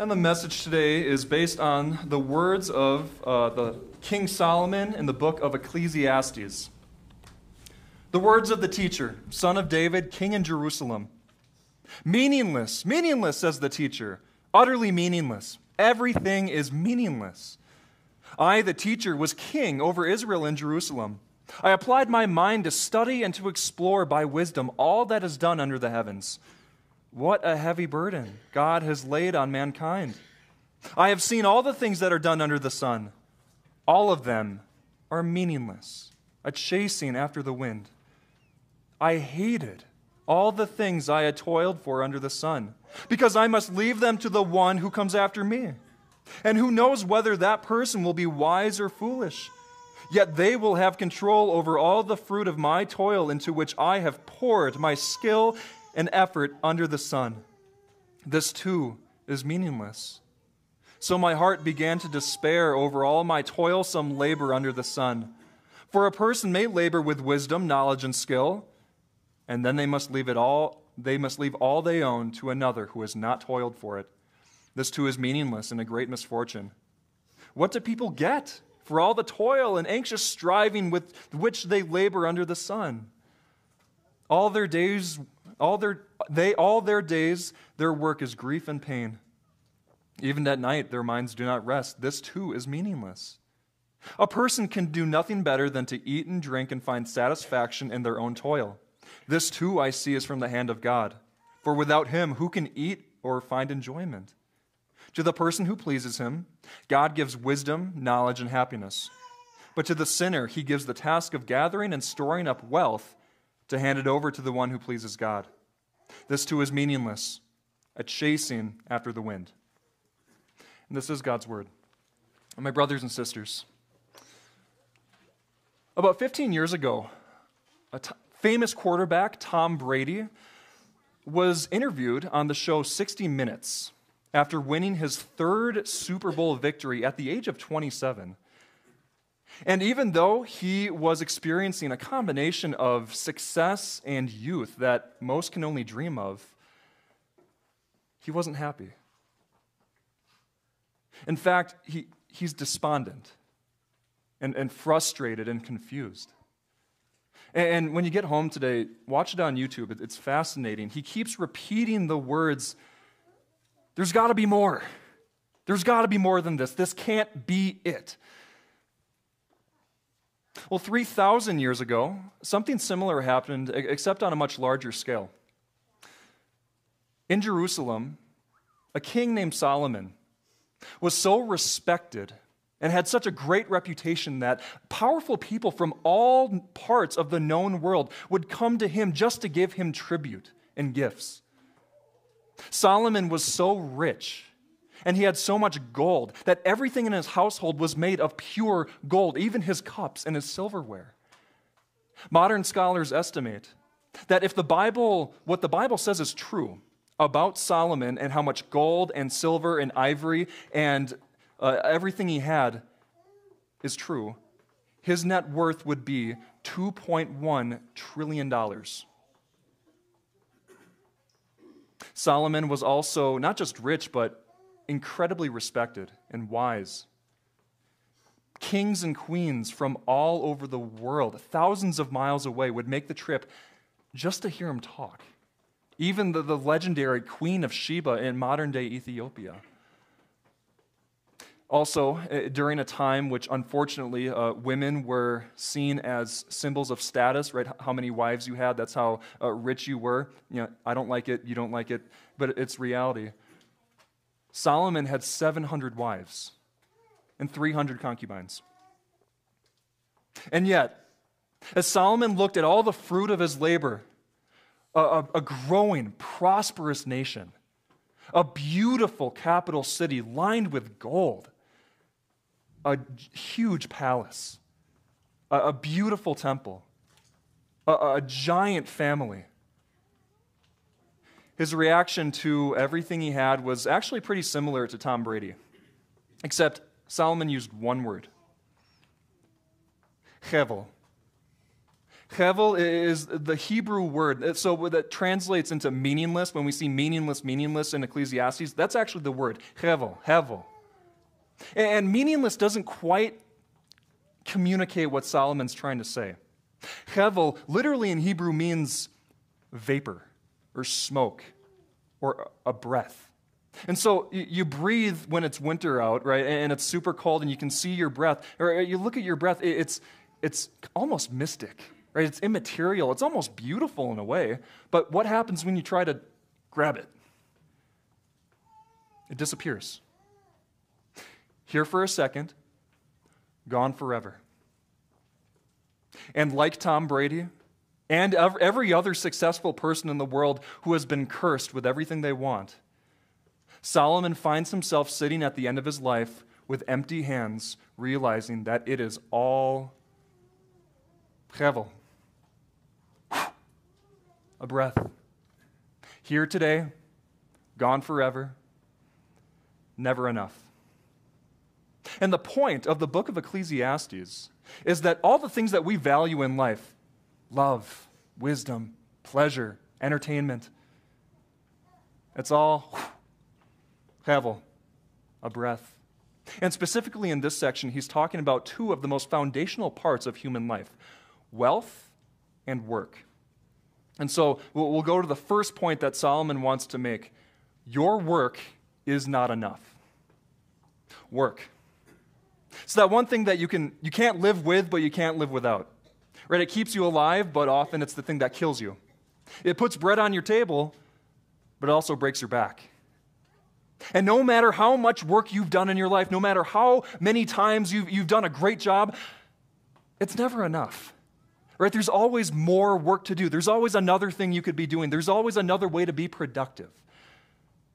And the message today is based on the words of uh, the King Solomon in the book of Ecclesiastes. The words of the teacher, son of David, king in Jerusalem. Meaningless, meaningless, says the teacher, utterly meaningless. Everything is meaningless. I, the teacher, was king over Israel in Jerusalem. I applied my mind to study and to explore by wisdom all that is done under the heavens. What a heavy burden God has laid on mankind. I have seen all the things that are done under the sun. All of them are meaningless, a chasing after the wind. I hated all the things I had toiled for under the sun, because I must leave them to the one who comes after me. And who knows whether that person will be wise or foolish? Yet they will have control over all the fruit of my toil into which I have poured my skill and effort under the sun. This too is meaningless. So my heart began to despair over all my toilsome labor under the sun. For a person may labor with wisdom, knowledge, and skill, and then they must leave it all, they must leave all they own to another who has not toiled for it. This too is meaningless and a great misfortune. What do people get for all the toil and anxious striving with which they labor under the sun? All their days all their, they, all their days, their work is grief and pain. Even at night, their minds do not rest. This too is meaningless. A person can do nothing better than to eat and drink and find satisfaction in their own toil. This too I see is from the hand of God. For without him, who can eat or find enjoyment? To the person who pleases him, God gives wisdom, knowledge, and happiness. But to the sinner, he gives the task of gathering and storing up wealth to hand it over to the one who pleases God. This too is meaningless, a chasing after the wind. And this is God's word. And my brothers and sisters, about 15 years ago, a t- famous quarterback, Tom Brady, was interviewed on the show 60 Minutes after winning his third Super Bowl victory at the age of 27. And even though he was experiencing a combination of success and youth that most can only dream of, he wasn't happy. In fact, he, he's despondent and, and frustrated and confused. And, when you get home today, watch it on YouTube. It, it's fascinating. He keeps repeating the words there's got to be more. There's got to be more than this. This can't be it. Well, 3,000 years ago, something similar happened, except on a much larger scale. In Jerusalem, a king named Solomon was so respected and had such a great reputation that powerful people from all parts of the known world would come to him just to give him tribute and gifts. Solomon was so rich and he had so much gold that everything in his household was made of pure gold, even his cups and his silverware. Modern scholars estimate that if the Bible, what the Bible says is true about Solomon and how much gold and silver and ivory and uh, everything he had is true, his net worth would be $2.1 trillion. Solomon was also not just rich, but incredibly respected and wise. Kings and queens from all over the world, thousands of miles away, would make the trip just to hear him talk. Even the, the legendary Queen of Sheba in modern day Ethiopia. Also, eh, during a time which unfortunately uh, women were seen as symbols of status, right? How many wives you had, that's how uh, rich you were. You know, I don't like it, you don't like it, but it's reality. Solomon had 700 wives and 300 concubines. And yet, as Solomon looked at all the fruit of his labor, a, a, a, growing, prosperous nation, a beautiful capital city lined with gold, a huge palace, a, a beautiful temple, a, a giant family, his reaction to everything he had was actually pretty similar to Tom Brady, except Solomon used one word Hevel. Hevel is the Hebrew word. So that translates into meaningless. When we see meaningless, meaningless in Ecclesiastes, that's actually the word. Hevel, Hevel. And meaningless doesn't quite communicate what Solomon's trying to say. Hevel literally in Hebrew means vapor or smoke or a breath. And so you breathe when it's winter out, right? And it's super cold and you can see your breath. Or uh, you look at your breath, it's, it's almost mystic, right? It's immaterial. It's almost beautiful in a way. But what happens when you try to grab it? It disappears. Here for a second, gone forever. And like Tom Brady, and every other successful person in the world who has been cursed with everything they want, Solomon finds himself sitting at the end of his life with empty hands, realizing that it is all hevel, a breath. Here today, gone forever, never enough. And the point of the book of Ecclesiastes is that all the things that we value in life love, wisdom, pleasure, entertainment it's all hevel, a breath. And specifically in this section, he's talking about two of the most foundational parts of human life wealth and work. And so we'll go to the first point that Solomon wants to make. Your work is not enough. Work. It's that one thing that you, can, you can't live with, but you can't live without. Right? It keeps you alive, but often it's the thing that kills you. It puts bread on your table, but it also breaks your back. And no matter how much work you've done in your life, no matter how many times you've, you've done a great job, it's never enough. Right? There's always more work to do. There's always another thing you could be doing. There's always another way to be productive.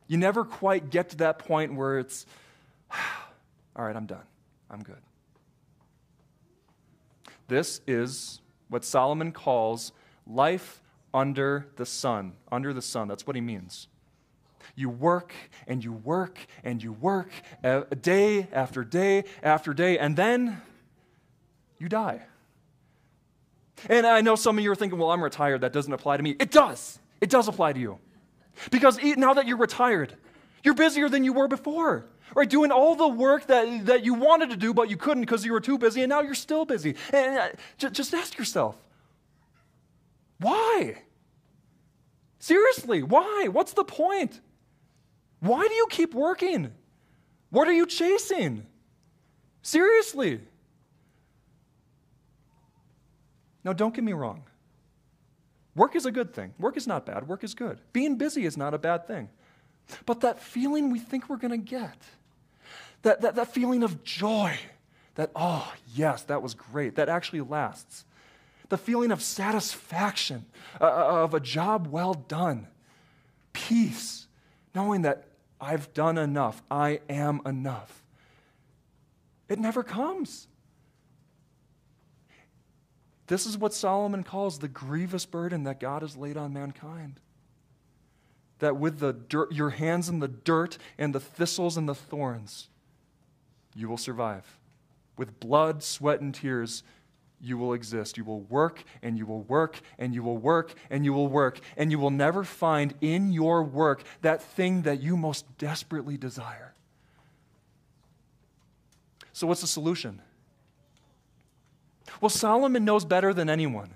You never quite get to that point where it's, all right, I'm done. I'm good. This is what Solomon calls life under the sun. Under the sun, that's what he means. You work and you work and you work uh, day after day after day, and then you die. And I know some of you are thinking, well, I'm retired. That doesn't apply to me. It does. It does apply to you. Because now that you're retired, you're busier than you were before. Right, doing all the work that, that you wanted to do, but you couldn't because you were too busy, and now you're still busy. And uh, just ask yourself, why? Seriously, why? What's the point? Why do you keep working? What are you chasing? Seriously. Now, don't get me wrong. Work is a good thing. Work is not bad. Work is good. Being busy is not a bad thing. But that feeling we think we're going to get, that, that, that feeling of joy, that, oh, yes, that was great, that actually lasts. The feeling of satisfaction, uh, uh of a job well done, peace, knowing that I've done enough, I am enough. It never comes. This is what Solomon calls the grievous burden that God has laid on mankind that with the dirt, your hands in the dirt and the thistles and the thorns, you will survive. With blood, sweat, and tears, you will exist. You will work and you will work and you will work and you will work, and you will never find in your work that thing that you most desperately desire. So, what's the solution? Well, Solomon knows better than anyone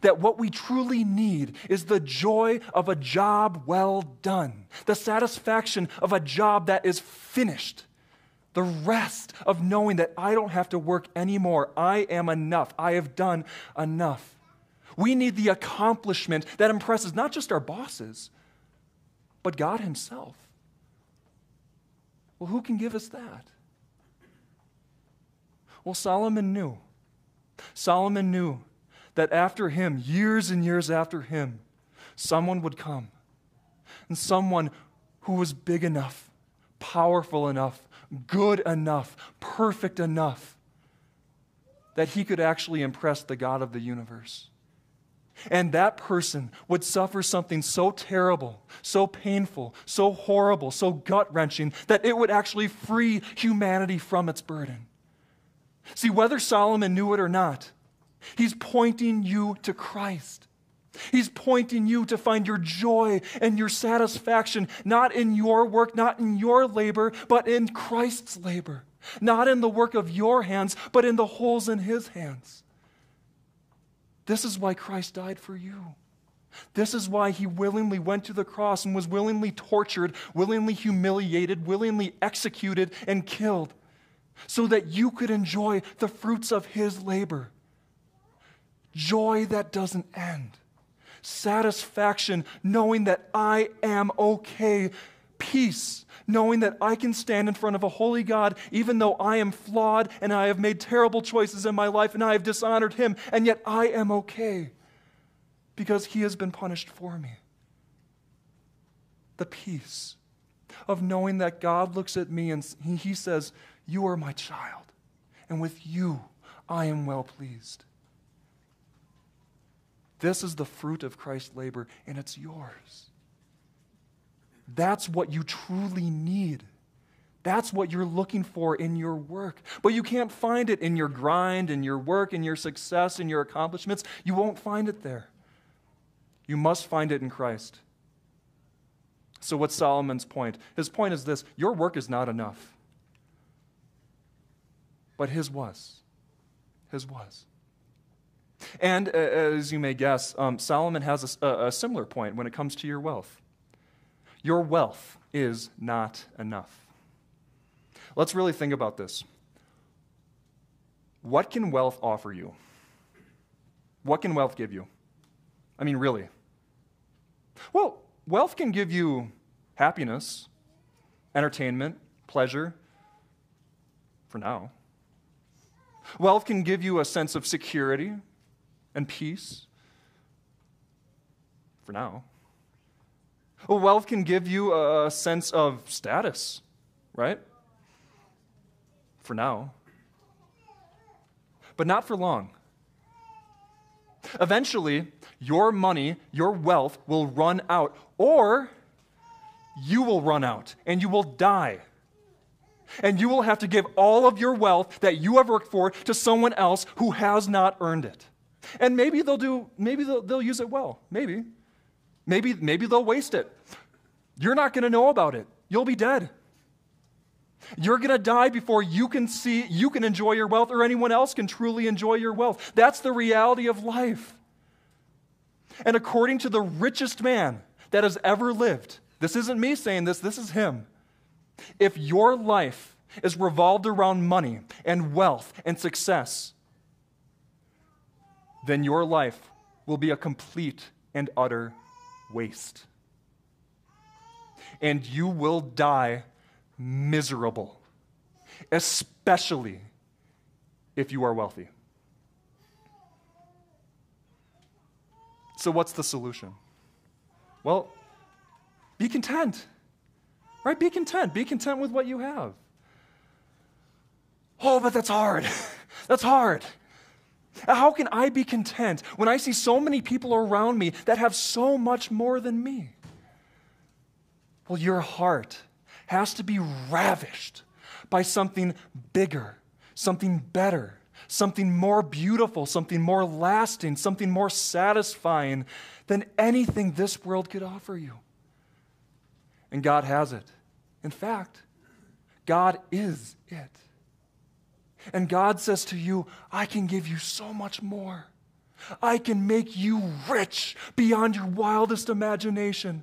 that what we truly need is the joy of a job well done, the satisfaction of a job that is finished, the rest of knowing that I don't have to work anymore. I am enough. I have done enough. We need the accomplishment that impresses not just our bosses, but God Himself. Well, who can give us that? Well, Solomon knew. Solomon knew that after him, years and years after him, someone would come. And someone who was big enough, powerful enough, good enough, perfect enough that he could actually impress the God of the universe. And that person would suffer something so terrible, so painful, so horrible, so gut wrenching that it would actually free humanity from its burden. See, whether Solomon knew it or not, He's pointing you to Christ. He's pointing you to find your joy and your satisfaction not in your work, not in your labor, but in Christ's labor. Not in the work of your hands, but in the holes in his hands. This is why Christ died for you. This is why he willingly went to the cross and was willingly tortured, willingly humiliated, willingly executed and killed, so that you could enjoy the fruits of his labor. Joy that doesn't end satisfaction knowing that I am okay, peace knowing that I can stand in front of a holy God even though I am flawed and I have made terrible choices in my life and I have dishonored Him, and yet I am okay because He has been punished for me. The peace of knowing that God looks at me and He says, You are my child, and with you I am well pleased. This is the fruit of Christ's labor, and it's yours. That's what you truly need. That's what you're looking for in your work. But you can't find it in your grind, in your work, in your success, in your accomplishments. You won't find it there. You must find it in Christ. So, what's Solomon's point? His point is this your work is not enough. But his was. His was. And uh, as you may guess, um, Solomon has a, a similar point when it comes to your wealth. Your wealth is not enough. Let's really think about this. What can wealth offer you? What can wealth give you? I mean, really. Well, wealth can give you happiness, entertainment, pleasure, for now. Wealth can give you a sense of security, and peace for now. Wealth can give you a sense of status, right? For now. But not for long. Eventually, your money, your wealth will run out, or you will run out and you will die. And you will have to give all of your wealth that you have worked for to someone else who has not earned it. And maybe they'll do, maybe they'll, they'll use it well. Maybe. Maybe, maybe they'll waste it. You're not going to know about it. You'll be dead. You're going to die before you can see, you can enjoy your wealth, or anyone else can truly enjoy your wealth. That's the reality of life. And according to the richest man that has ever lived, this isn't me saying this, this is him. If your life is revolved around money and wealth and success, then your life will be a complete and utter waste. And you will die miserable, especially if you are wealthy. So, what's the solution? Well, be content. Right? Be content. Be content with what you have. Oh, but that's hard. that's hard. How can I be content when I see so many people around me that have so much more than me? Well, your heart has to be ravished by something bigger, something better, something more beautiful, something more lasting, something more satisfying than anything this world could offer you. And God has it. In fact, God is it. And God says to you, I can give you so much more. I can make you rich beyond your wildest imagination.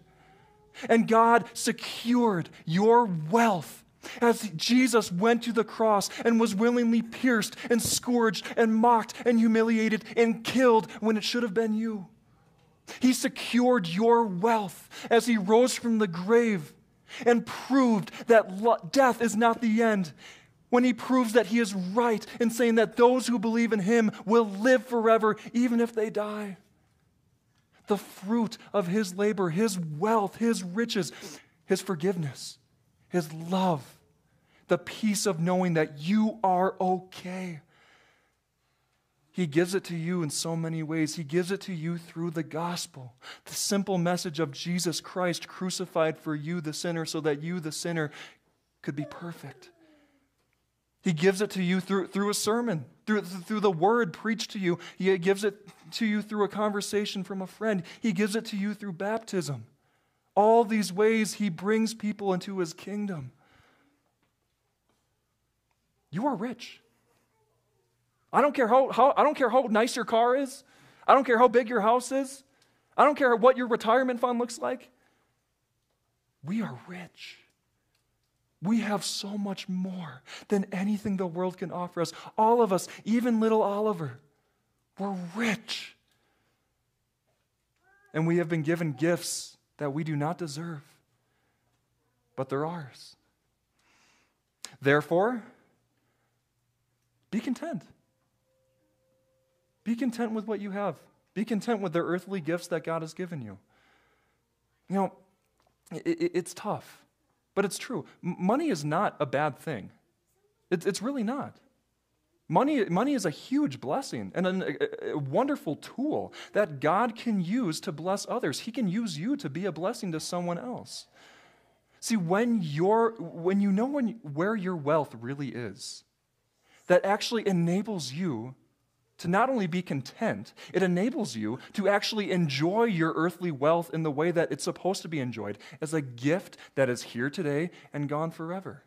And God secured your wealth as Jesus went to the cross and was willingly pierced and scourged and mocked and humiliated and killed when it should have been you. He secured your wealth as he rose from the grave and proved that death is not the end when he proves that he is right in saying that those who believe in him will live forever, even if they die. The fruit of his labor, his wealth, his riches, his forgiveness, his love, the peace of knowing that you are okay. He gives it to you in so many ways. He gives it to you through the gospel, the simple message of Jesus Christ crucified for you, the sinner, so that you, the sinner, could be perfect He gives it to you through, through a sermon, through, through the word preached to you. He gives it to you through a conversation from a friend. He gives it to you through baptism. All these ways he brings people into his kingdom. You are rich. I don't care how, how, I don't care how nice your car is. I don't care how big your house is. I don't care what your retirement fund looks like. We are rich. We have so much more than anything the world can offer us. All of us, even little Oliver, we're rich. And we have been given gifts that we do not deserve, but they're ours. Therefore, be content. Be content with what you have. Be content with the earthly gifts that God has given you. You know, it, it's tough, but it's true. Money is not a bad thing. It, it's really not. Money, money is a huge blessing and a, a, wonderful tool that God can use to bless others. He can use you to be a blessing to someone else. See, when, you're, when you know when, where your wealth really is, that actually enables you to not only be content, it enables you to actually enjoy your earthly wealth in the way that it's supposed to be enjoyed as a gift that is here today and gone forever.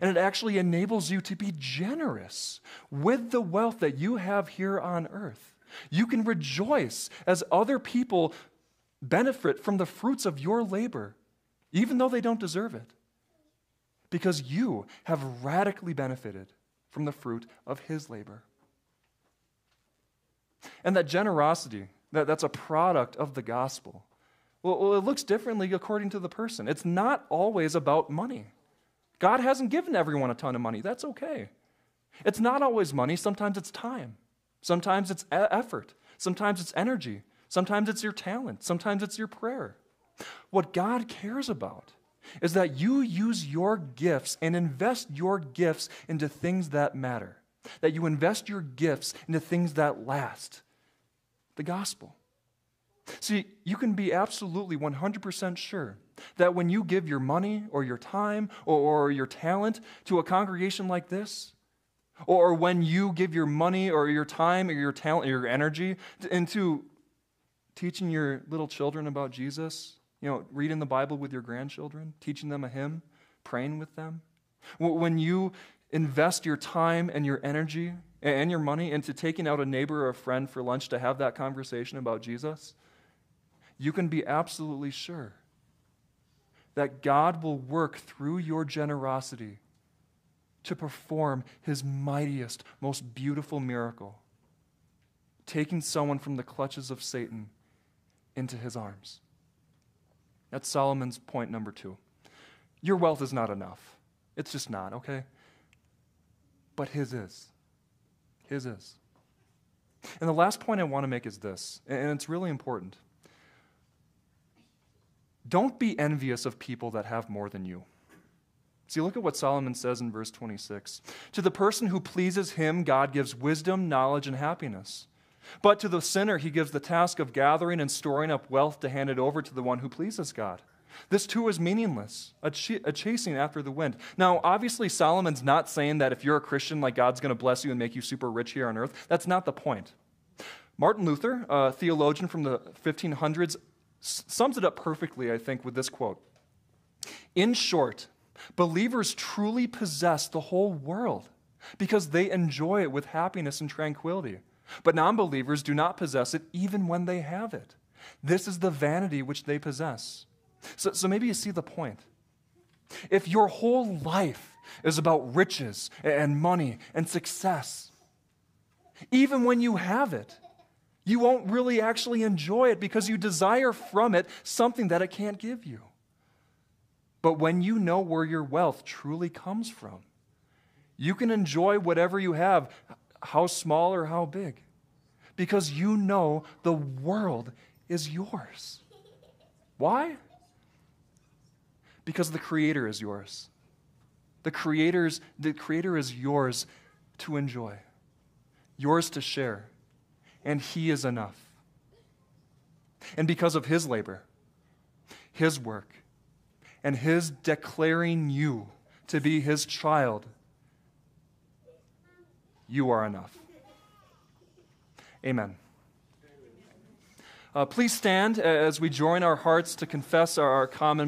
And it actually enables you to be generous with the wealth that you have here on earth. You can rejoice as other people benefit from the fruits of your labor, even though they don't deserve it, because you have radically benefited from the fruit of his labor. And that generosity, that, that's a product of the gospel. Well, well, it looks differently according to the person. It's not always about money. God hasn't given everyone a ton of money. That's okay. It's not always money. Sometimes it's time. Sometimes it's effort. Sometimes it's energy. Sometimes it's your talent. Sometimes it's your prayer. What God cares about is that you use your gifts and invest your gifts into things that matter, that you invest your gifts into things that last, the gospel. See, you can be absolutely 100% sure that when you give your money or your time or, or, your talent to a congregation like this, or when you give your money or your time or your talent or your energy into teaching your little children about Jesus, you know, reading the Bible with your grandchildren, teaching them a hymn, praying with them, when you invest your time and your energy and your money into taking out a neighbor or a friend for lunch to have that conversation about Jesus, you can be absolutely sure that God will work through your generosity to perform his mightiest, most beautiful miracle, taking someone from the clutches of Satan into his arms. That's Solomon's point number two. Your wealth is not enough. It's just not, okay? But his is. His is. And the last point I want to make is this, and it's really important. Don't be envious of people that have more than you. See, look at what Solomon says in verse 26. To the person who pleases him, God gives wisdom, knowledge, and happiness. But to the sinner, he gives the task of gathering and storing up wealth to hand it over to the one who pleases God. This too is meaningless, a, ch- a, chasing after the wind. Now, obviously, Solomon's not saying that if you're a Christian, like God's going to bless you and make you super rich here on earth. That's not the point. Martin Luther, a theologian from the 1500s, s- sums it up perfectly, I think, with this quote In short, believers truly possess the whole world because they enjoy it with happiness and tranquility. But non believers do not possess it even when they have it. This is the vanity which they possess. So, so maybe you see the point. If your whole life is about riches and money and success, even when you have it, you won't really actually enjoy it because you desire from it something that it can't give you. But when you know where your wealth truly comes from, you can enjoy whatever you have, how small or how big, because you know the world is yours. Why? Because the Creator is yours. The, creator's, the Creator is yours to enjoy, yours to share, and He is enough. And because of His labor, His work, and His declaring you to be His child, You are enough. Amen. Uh, please stand as we join our hearts to confess our, our common